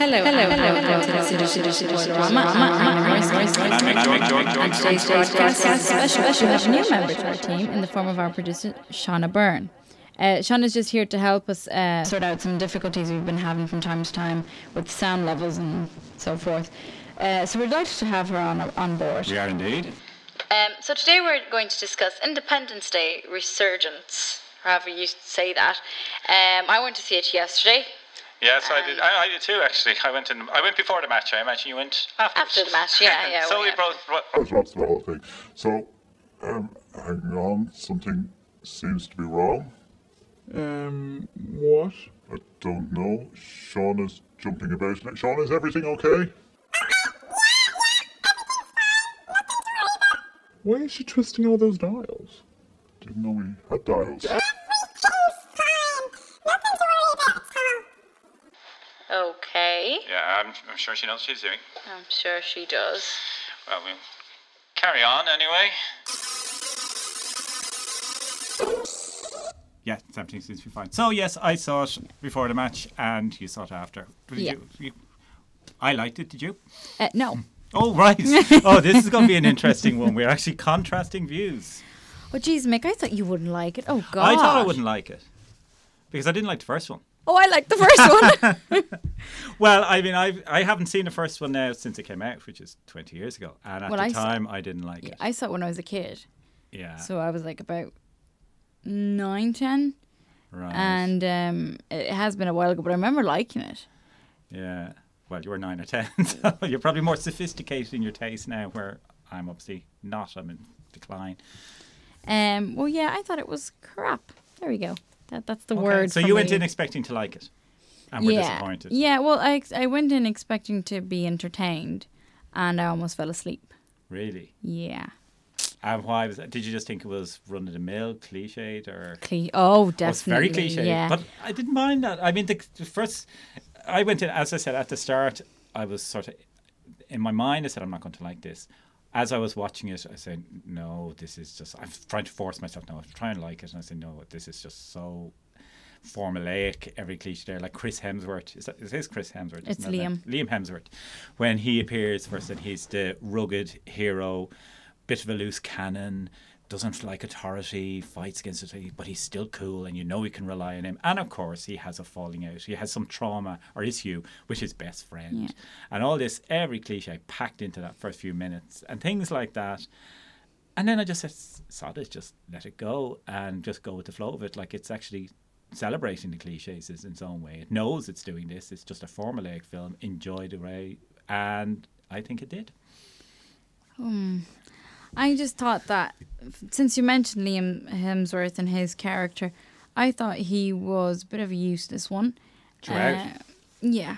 Hello, hello, hello, welcome to the City City Drama. I'm Maurice Morris. And today's broadcast is special. We have a new member to our team in the form of our producer, Shauna Byrne. Uh, Shauna's just here to help us uh, sort out some difficulties we've been having from time to time with sound levels and so forth. Uh, so we're delighted to have her on on board. We are indeed. Um, so today we're going to discuss Independence Day resurgence, however you say that. Um, I went to see it yesterday. Yes, I did. I, I did too. Actually, I went in. I went before the match. I imagine you went after. After the match, yeah, yeah. so we we both. what- I was watching the whole thing. So, um, hang on, something seems to be wrong. Um, what? I don't know. Shauna is jumping about. Shauna, is everything okay? Why is she twisting all those dials? Didn't know we had dials. Okay. Yeah, I'm, I'm sure she knows what she's doing. I'm sure she does. Well, we'll carry on anyway. Yeah, everything seems to be fine. So yes, I saw it before the match, and you saw it after. Did Yeah. you, you, I liked it. Did you? Uh, no. Oh right. oh, this is going to be an interesting one. We're actually contrasting views. Oh, geez, Mick, I thought you wouldn't like it. Oh, God. I thought I wouldn't like it because I didn't like the first one. Oh, I like the first one. Well, I mean, I I haven't seen the first one now since it came out, which is twenty years ago, and at Well, the I saw- time I didn't like it. I saw it when I was a kid. Yeah, So I was like about nine, ten. right. And um, it has been a while ago, but I remember liking it. yeah, well, you were nine or ten, so you're probably more sophisticated in your taste now. Where I'm obviously not. I'm in decline. Um, well, yeah, I thought it was crap. There we go. That, that's the Okay, word. So you went in expecting to like it, and were yeah. disappointed. Yeah, well, I, I went in expecting to be entertained, and I almost fell asleep. Really. Yeah. And why was that? Did you just think it was run of the mill, cliched, or? Cle- oh, definitely. very cliched. Yeah. but I didn't mind that. I mean, the, the first, I went in, as I said at the start, I was sort of, in my mind, I said, I'm not going to like this. As I was watching it, I said, no, this is just, I'm trying to force myself, no, I'm trying to like it. And I said, no, this is just so formulaic, every cliche there. Like Chris Hemsworth, is that, is this Chris Hemsworth? It's? Liam. Liam Hemsworth. When he appears, first, and he's the rugged hero, bit of a loose cannon, doesn't like authority, fights against authority, but he's still cool, and you know you can rely on him. And of course, he has a falling out. He has some trauma or issue with his best friend, Yeah. and all this every cliche packed into that first few minutes, and things like that. And then I just said, sod it, just let it go and just go with the flow of it. Like it's actually celebrating the cliches in its own way. It knows it's doing this. It's just a formulaic film. Enjoy the way, and I think it did. Hmm. I just thought that since you mentioned Liam Hemsworth and his character, I thought he was a bit of a useless one. Uh, yeah.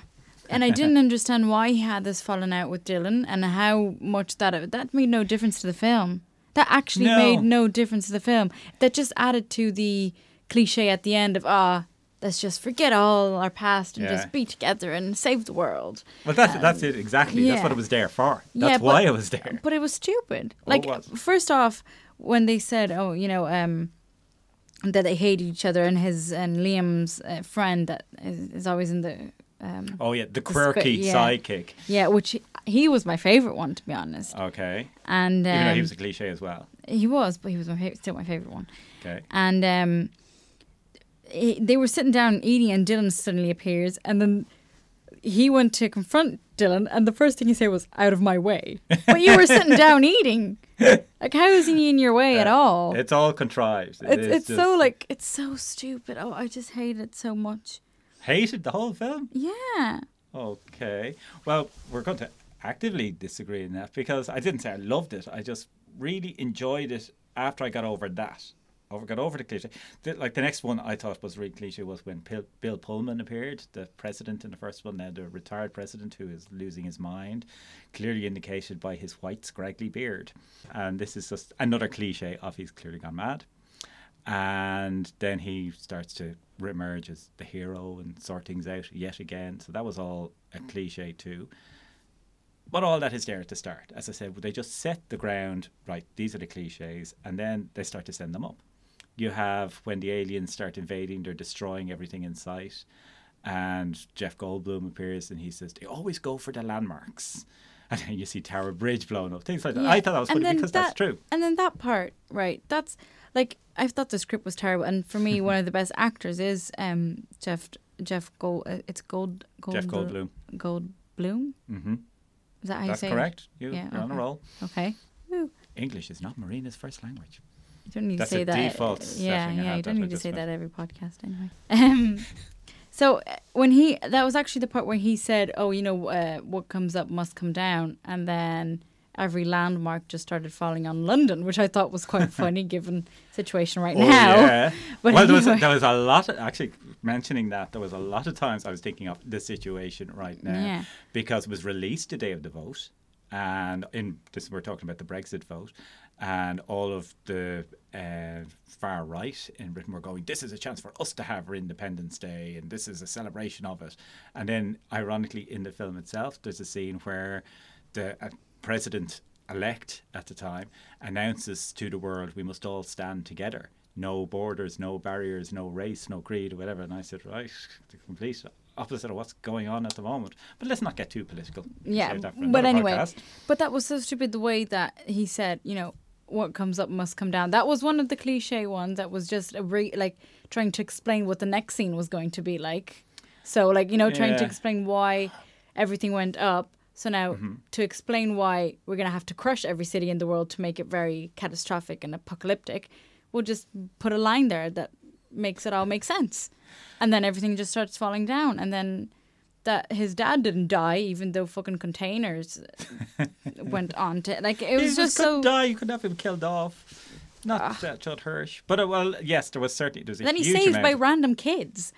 And I didn't understand why he had this falling out with Dylan and how much that that made no difference to the film. That actually No. made no difference to the film. That just added to the cliche at the end of ah, let's just forget all our past and Yeah. just be together and save the world. Well, that's that's it exactly. That's what it was there for. That's Yeah, why it was there. But it was stupid. Like was. first off, when they said, "Oh, you know, um, that they hated each other," and his and Liam's uh, friend that is, is always in the um, Oh yeah, the quirky yeah. sidekick. yeah, which he, he was my favorite one to be honest, Okay, and um, even though he was a cliche as well. he was, but he was my favorite, still my favorite one, Okay. and um, he, they were sitting down eating, and Dylan suddenly appears, and then. He went to confront Dylan, and the first thing he said was "out of my way." But you were sitting down eating. Like, how is he in your way at all? It's all contrived. It It's it's so like it's so stupid. Oh, I just hate it so much. hated the whole film. Yeah. Okay. Well, we're going to actively disagree in that because I didn't say I loved it. I just really enjoyed it after I got over that. Over got over the cliche. The, like the next one I thought was really cliche was when Pil- Bill Pullman appeared, the president in the first one, now the retired president who is losing his mind, clearly indicated by his white scraggly beard. And this is just another cliche of he's clearly gone mad and then he starts to emerge as the hero and sort things out yet again. So that was all a cliche too. But all that is there at the start. As I said, they just set the ground, right, these are the cliches, and then they start to send them up. You have when the aliens start invading, they're destroying everything in sight. and Jeff Goldblum appears and he says they always go for the landmarks. And then you see Tower Bridge blown up, things like that. Yeah. I thought that was funny because that- that's true. And then that part, right? That's like I thought the script was terrible, and for me, one of the best actors is um Jeff Jeff Gold. Uh, it's Gold Gold Jeff Goldblum. Goldblum. Mm-hmm. Is that how That's you say correct. You, Yeah, you're on a okay. roll. Okay. Woo. English is not Marina's first language. You don't need That's to say a that. default yeah, setting yeah. You don't need to say that every podcast anyway. Um, so uh, when he that was actually the part where he said, "Oh, you know, uh, what comes up must come down," and then every landmark just started falling on London, which I thought was quite funny given situation right Oh, now. yeah. But well, there was, there was a lot, of, actually, mentioning that, there was a lot of times I was thinking of the situation right now Yeah. because it was released the day of the vote. And in this, we're talking about the Brexit vote, and all of the uh, far right in Britain were going, "This is a chance for us to have our Independence Day, and this is a celebration of it." And then, ironically, in the film itself, there's a scene where the uh, president elect at the time announces to the world, "We must all stand together." No borders, no barriers, no race, no creed, whatever. And I said, right, complete opposite of what's going on at the moment. But let's not get too political. Yeah, Save that for but anyway, podcast. but that was so stupid the way that he said, you know, what comes up must come down. That was one of the cliche ones that was just a re- like trying to explain what the next scene was going to be like. So like you know, trying to explain why everything went up. So now Mm-hmm. to explain why we're gonna have to crush every city in the world to make it very catastrophic and apocalyptic, we'll just put a line there that makes it all make sense, and then everything just starts falling down, and then that his dad didn't die, even though fucking containers went on to like it He was just so. die. You could have him killed off. Not uh, Judd Hirsch, but uh, well, yes, there was certainly there was Then he's huge saved amount by random kids.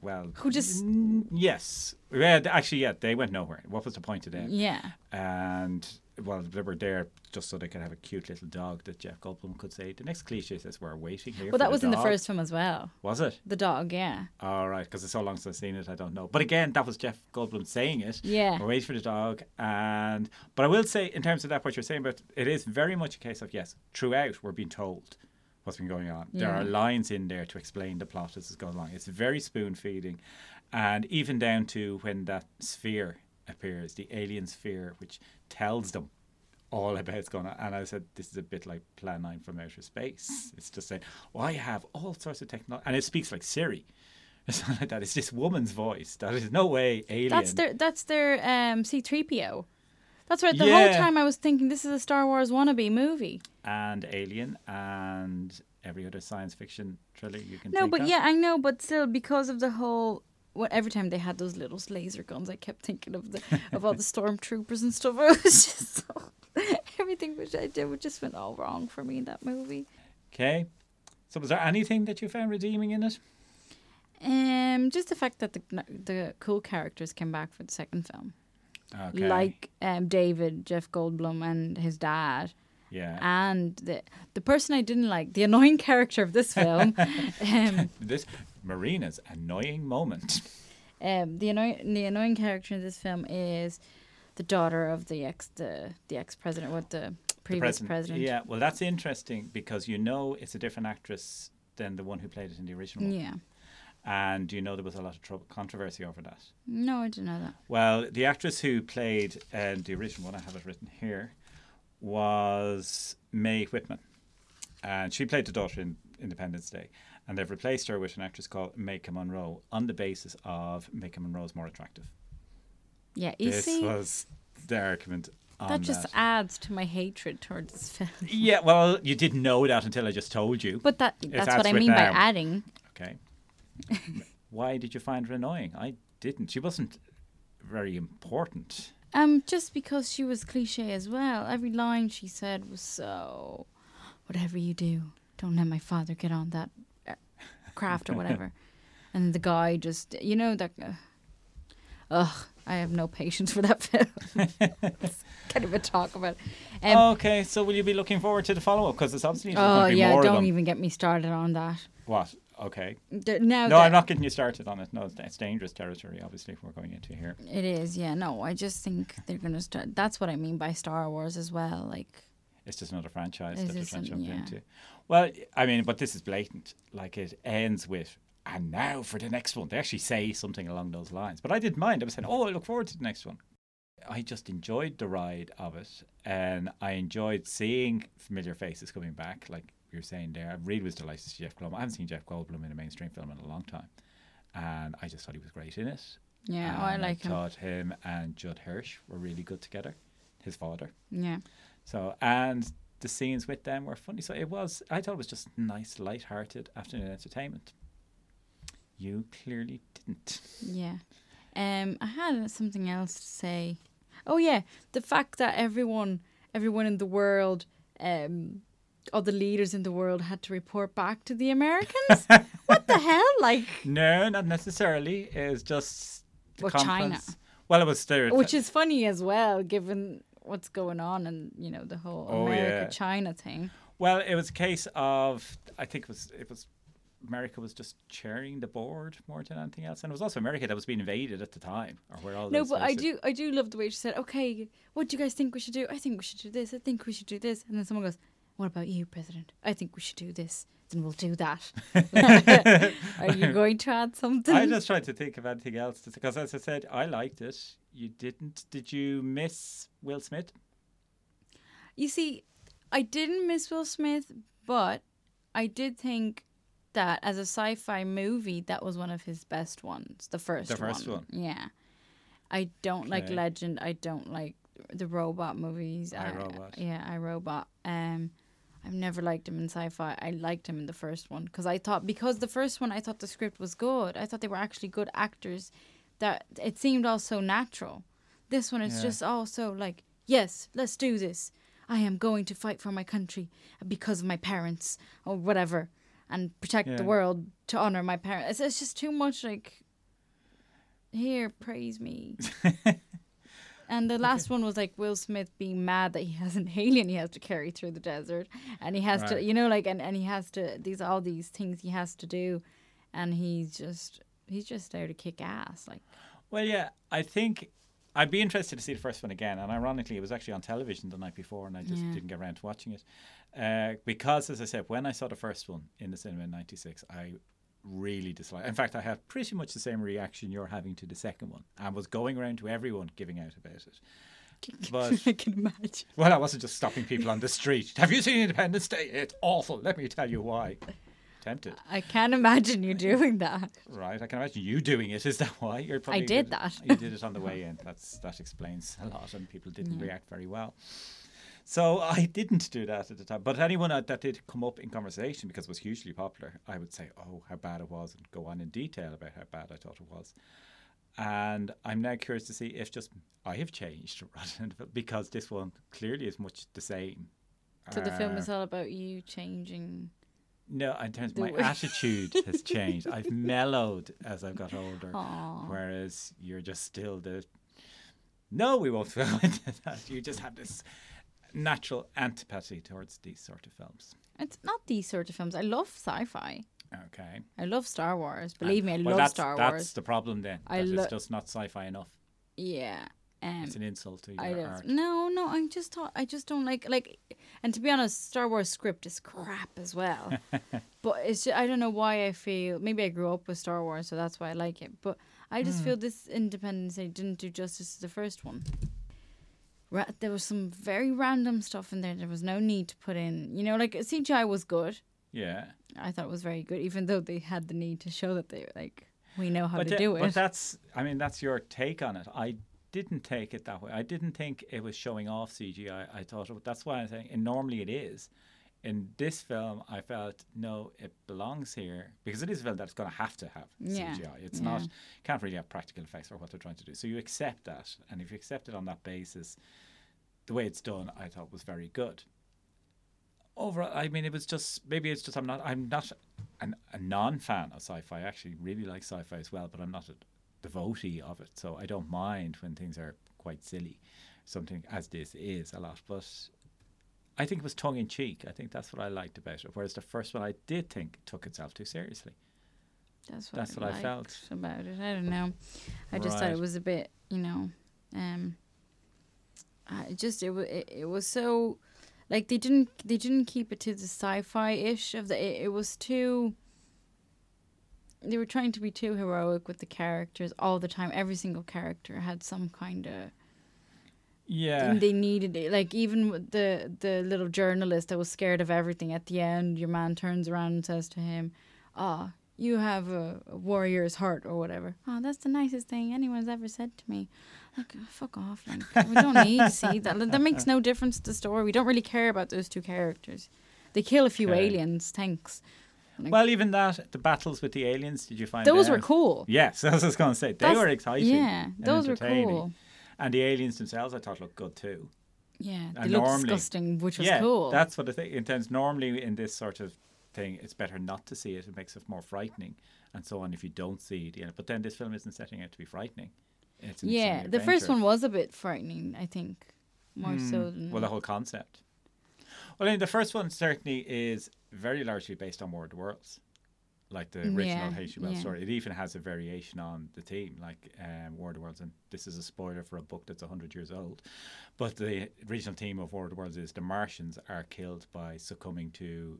Well, who just- mm, yes, yeah, actually, yeah, they went nowhere. What was the point of them? Yeah, And well, they were there just so they could have a cute little dog that Jeff Goldblum could say. The next cliche says, "We're waiting here." well, that was in the first film as well. Was it? The dog, yeah, All right, because it's so long since I've seen it, I don't know. But again, that was Jeff Goldblum saying it. Yeah. We're waiting for the dog, and but I will say, in terms of that, what you're saying, but it is very much a case of yes, throughout we're being told what's been going on. There are lines in there to explain the plot as it's going along. It's very spoon feeding, and even down to when that sphere appears, the alien sphere, which tells them all about what's going on. And I said, this is a bit like Plan 9 from outer space. It's just saying, well, I have all sorts of technology. And it speaks like Siri. It's not like that. It's this woman's voice. That is no way alien. that's their that's their um C three PO. That's right. The whole time I was thinking this is a Star Wars wannabe movie. And Alien and every other science fiction thriller you can No, but of. yeah, I know, but still, because of the whole. What, every time they had those little laser guns, I kept thinking of the of all the stormtroopers and stuff. It was just so, everything which I did just went all wrong for me in that movie. Okay. So was there anything that you found redeeming in it? Um, just the fact that the the cool characters came back for the second film, Okay. like um David, Jeff Goldblum, and his dad. Yeah. and the the person I didn't like, the annoying character of this film, um, this Marina's annoying moment. um, the annoying the annoying character in this film is the daughter of the ex the the ex president, what the previous President. president. Yeah, well, that's interesting because you know it's a different actress than the one who played it in the original. Yeah. And you know there was a lot of trouble, controversy over that. No, I didn't know that. Well, the actress who played uh, the original one, I have it written here, was Mae Whitman. And she played the daughter in Independence Day. And they've replaced her with an actress called Maika Monroe on the basis of Maika Monroe's more attractive. Yeah, you this see, was the argument that just that. adds to my hatred towards this film. Yeah, well, you didn't know that until I just told you. But that, that's what I mean by adding. Okay. Why did you find her annoying? I didn't. She wasn't very important. Um, just because she was cliche as well. Every line she said was so, whatever you do, don't let my father get on that uh, craft or whatever. and the guy just, you know, that. Uh, ugh, I have no patience for that film. Can't even talk about. It. Um, okay, so will you be looking forward to the follow up? Because it's obviously oh be yeah, don't even get me started on that. What? Okay. The- now No, I'm not getting you started on it. No, it's, dangerous territory, obviously, if we're going into here. It is, yeah. No, I just think they're gonna start. That's what I mean by Star Wars as well. Like, It's just another franchise that they're trying to jump yeah. into. Well, I mean, but this is blatant. Like, it ends with and now for the next one. They actually say something along those lines. But I didn't mind. I was saying, oh, I look forward to the next one. I just enjoyed the ride of it, and I enjoyed seeing familiar faces coming back, like you were saying there. I really was delighted to see Jeff Goldblum. I haven't seen Jeff Goldblum in a mainstream film in a long time, and I just thought he was great in it. Yeah, oh, I And like him. thought him and Judd Hirsch were really good together, his father. Yeah. So and the scenes with them were funny. So it was. I thought it was just nice, light-hearted afternoon entertainment. You clearly didn't. Yeah. Um, I had something else to say. Oh yeah, the fact that everyone, everyone in the world, um, all the leaders in the world had to report back to the Americans. what the hell? Like, No, not necessarily. It's just the Well, China. Well, it was there. which is funny as well, given what's going on and you know the whole Oh, yeah. America China thing. well, it was a case of I think it was it was America was just chairing the board more than anything else, and it was also America that was being invaded at the time, or where all No, but I do, I do love the way she said, "Okay, what do you guys think we should do? I think we should do this. I think we should do this." And then someone goes, "What about you, President? I think we should do this. Then we'll do that." Are you going to add something? I just tried to think of anything else because, as I said, I liked it. You didn't. Did you miss Will Smith? You see, I didn't miss Will Smith, but I did think that as a sci-fi movie, that was one of his best ones. The first, The first one. Yeah. I don't like Legend. I don't like the robot movies. I, I- Robot. Yeah, I Robot. Um, I've never liked him in sci-fi. I liked him in the first one because I thought because the first one I thought the script was good. I thought they were actually good actors. That it seemed all so natural. This one is Yeah. just all so like yes, let's do this. I am going to fight for my country because of my parents or whatever, and protect the world to honor my parents. It's, it's just too much like. Here, praise me. And the last one was like Will Smith being mad that he has an alien he has to carry through the desert, and he has to, you know, like, and, and he has to these all these things he has to do, and he's just he's just there to kick ass, like. Well, yeah, I think I'd be interested to see the first one again. And ironically, it was actually on television the night before, and I just Yeah. didn't get around to watching it. Uh, because, as I said, when I saw the first one in the cinema in '96, I really dislike. In fact, I had pretty much the same reaction you're having to the second one, and was going around to everyone giving out about it. But I can imagine. well, I wasn't just stopping people on the street. Have you seen Independence Day? It's awful. Let me tell you why. Tempted, I can't imagine you doing that. right? I can imagine you doing it. Is that why you're? Probably I did that. You did it on the way in. That's that explains a lot, and people didn't react very well. So I didn't do that at the time. But anyone that that did come up in conversation because it was hugely popular, I would say, "Oh, how bad it was," and go on in detail about how bad I thought it was. And I'm now curious to see if just I have changed because this one clearly is much the same. So the film is Uh, all about you changing. no, in terms of my attitude has changed. I've mellowed as I've got older, Aw. whereas you're just still the. No, we won't go into that. You just have this natural antipathy towards these sort of films. It's not these sort of films. I love sci-fi. Okay. I love Star Wars. Believe me, I Well, love Star that's the problem then. I that lo- it's just not sci-fi enough. Yeah. Um, It's an insult to I your love, art. no, no. I just thought I just don't like like, and to be honest, Star Wars script is crap as well. but it's ju- I don't know why I feel maybe I grew up with Star Wars, so that's why I like it. But I just feel this Independence Day didn't do justice to the first one. Ra- there was some very random stuff in there. There was no need to put in, you know, like CGI was good. Yeah. I thought it was very good, even though they had the need to show that they like we know how but to the- do it. But that's, I mean, that's your take on it. I didn't take it that way. I didn't think it was showing off CGI. I thought it, that's why I'm saying, and normally it is. In this film, I felt no, it belongs here because it is a film that's going to have to have Yeah, CGI. It's yeah. not can't really have practical effects for what they're trying to do. So you accept that, and if you accept it on that basis, the way it's done, I thought was very good. Overall, I mean, it was just maybe it's just I'm not I'm not an, a non-fan of sci-fi. I actually really like sci-fi as well, but I'm not a devotee of it. So I don't mind when things are quite silly, something as this is a lot. But I think it was tongue in cheek. I think that's what I liked about it. Whereas the first one, I did think took itself too seriously. That's what, That's I, what I felt. about it. I don't know. I just thought it was a bit, you know, um, I just it was it, it was so like they didn't they didn't keep it to the sci-fi ish of the it, it was too they were trying to be too heroic with the characters all the time. Every single character had some kind of Yeah. and they needed it. Like even the the little journalist that was scared of everything. At the end, your man turns around and says to him, "Ah, you have a, a warrior's heart or whatever." Oh, that's the nicest thing anyone's ever said to me. Like, oh, fuck off! Like, we don't need to see that. That makes no difference to the story. We don't really care about those two characters. They kill a few Okay. aliens. Thanks. well, even that, the battles with the aliens, did you find Those were cool. Yes, that's what I was going to say. They That's- were exciting. Yeah, those were cool. And the aliens themselves, I thought, looked good too. Yeah, they And looked normally- disgusting, which was yeah, cool. that's what I think. In terms, normally in this sort of thing, it's better not to see it. It makes it more frightening, and so on. If you don't see it, yeah. But then this film isn't setting out to be frightening. Yeah, the first one was a bit frightening. I think more so Mm, than well, the whole concept. Well, I mean, the first one certainly is very largely based on War of the Worlds, like the original Yeah, H.G. Wells yeah. story. It even has a variation on the theme, like um, War of the Worlds. And this is a spoiler for a book that's 100 years old. But the original theme of War of the Worlds is the Martians are killed by succumbing to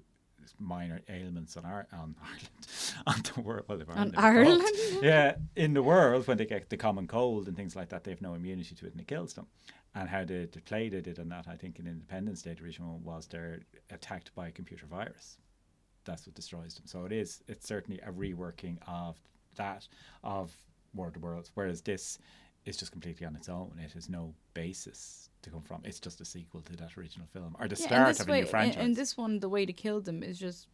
minor ailments on, Ar- on Ireland, on the world. Well, On Ireland yeah, in the world when they get the common cold and things like that, they have no immunity to it and it kills them. And how the, the play they did on that, I think, in Independence Day, the original was they're attacked by a computer virus. That's what destroys them. So it is. It's certainly a reworking of that of War of the Worlds, whereas this is just completely on its own. It has no basis to come from. It's just a sequel to that original film or the Yeah, start of a way, new franchise. And, this one, the way to kill them is just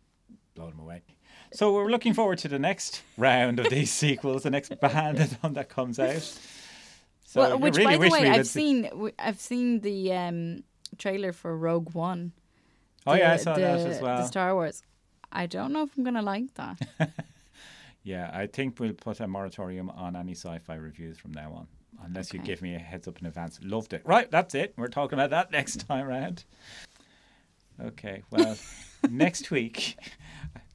blow them away. So we're looking forward to the next round of these sequels, the next band one that comes out. So well. Which, really by the way, I've seen. w- I've seen the um, trailer for Rogue One. Oh yeah, I the- saw the, that as The well. Star Wars. I don't know if I'm gonna like that. Yeah, I think we'll put a moratorium on any sci-fi reviews from now on, unless you give me a heads up in advance. Loved it. Right, that's it. We're talking about that next time round. Okay, well, next week,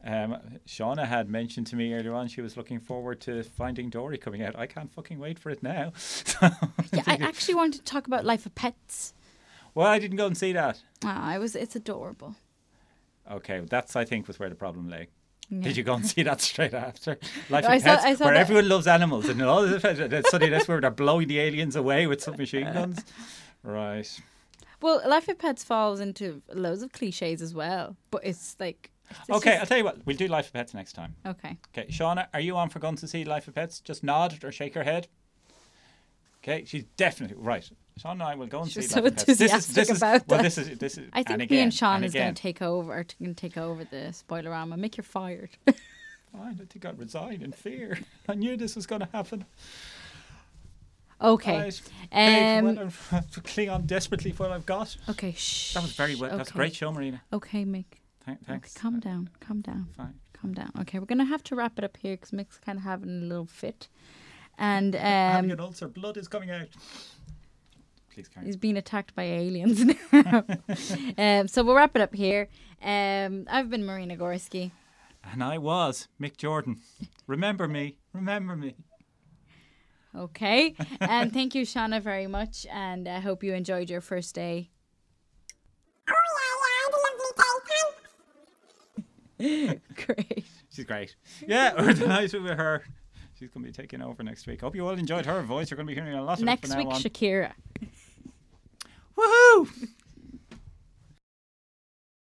um, Shauna had mentioned to me earlier on she was looking forward to Finding Dory coming out. I can't fucking wait for it now. yeah, I actually wanted to talk about Life of Pets. well, I didn't go and see that. Ah, I was. It's adorable. Okay, that's I think was where the problem lay. Yeah. Did you go and see that straight after Life I of saw- Pets, I saw where that- everyone loves animals and all suddenly that's where they're blowing the aliens away with submachine guns? Right. Well, Life of Pets falls into loads of cliches as well, but it's like. it's Okay, just- I'll tell you what. We'll do Life of Pets next time. okay. Okay, Shauna, are you on for going to see Life of Pets? Just nod or shake her head. Okay, she's definitely right. Shauna and I will go and She's see so Pets. This is this is about well. This is this is. I think and me and Sean and is going to take over. Are going to take over the spoilerama. Mick, you're fired. Fine, I think I'd resign in fear. I knew this was going to happen. okay. Okay, Um, well, I'm to cling on desperately for what I've got. Okay. Shh. That was very well. That's a great show, Marina. Okay, Mick. Th- thanks. Okay, calm down. Calm down. Fine. Calm down. Okay, we're gonna have to wrap it up here because Mick's kind of having a little fit, and Having um, an ulcer, blood is coming out. Please carry. on. he's being attacked by aliens now. um, so we'll wrap it up here. Um, I've been Marina Gorski. And I was Mick Jordan. Remember me. Remember me. Okay, and thank you, Shauna, very much, and I hope you enjoyed your first day. Great. She's great. Yeah, we're delighted with her. She's going to be taking over next week. Hope you all enjoyed her voice. You're going to be hearing a lot of it Next from week, now on. Shakira. Woohoo!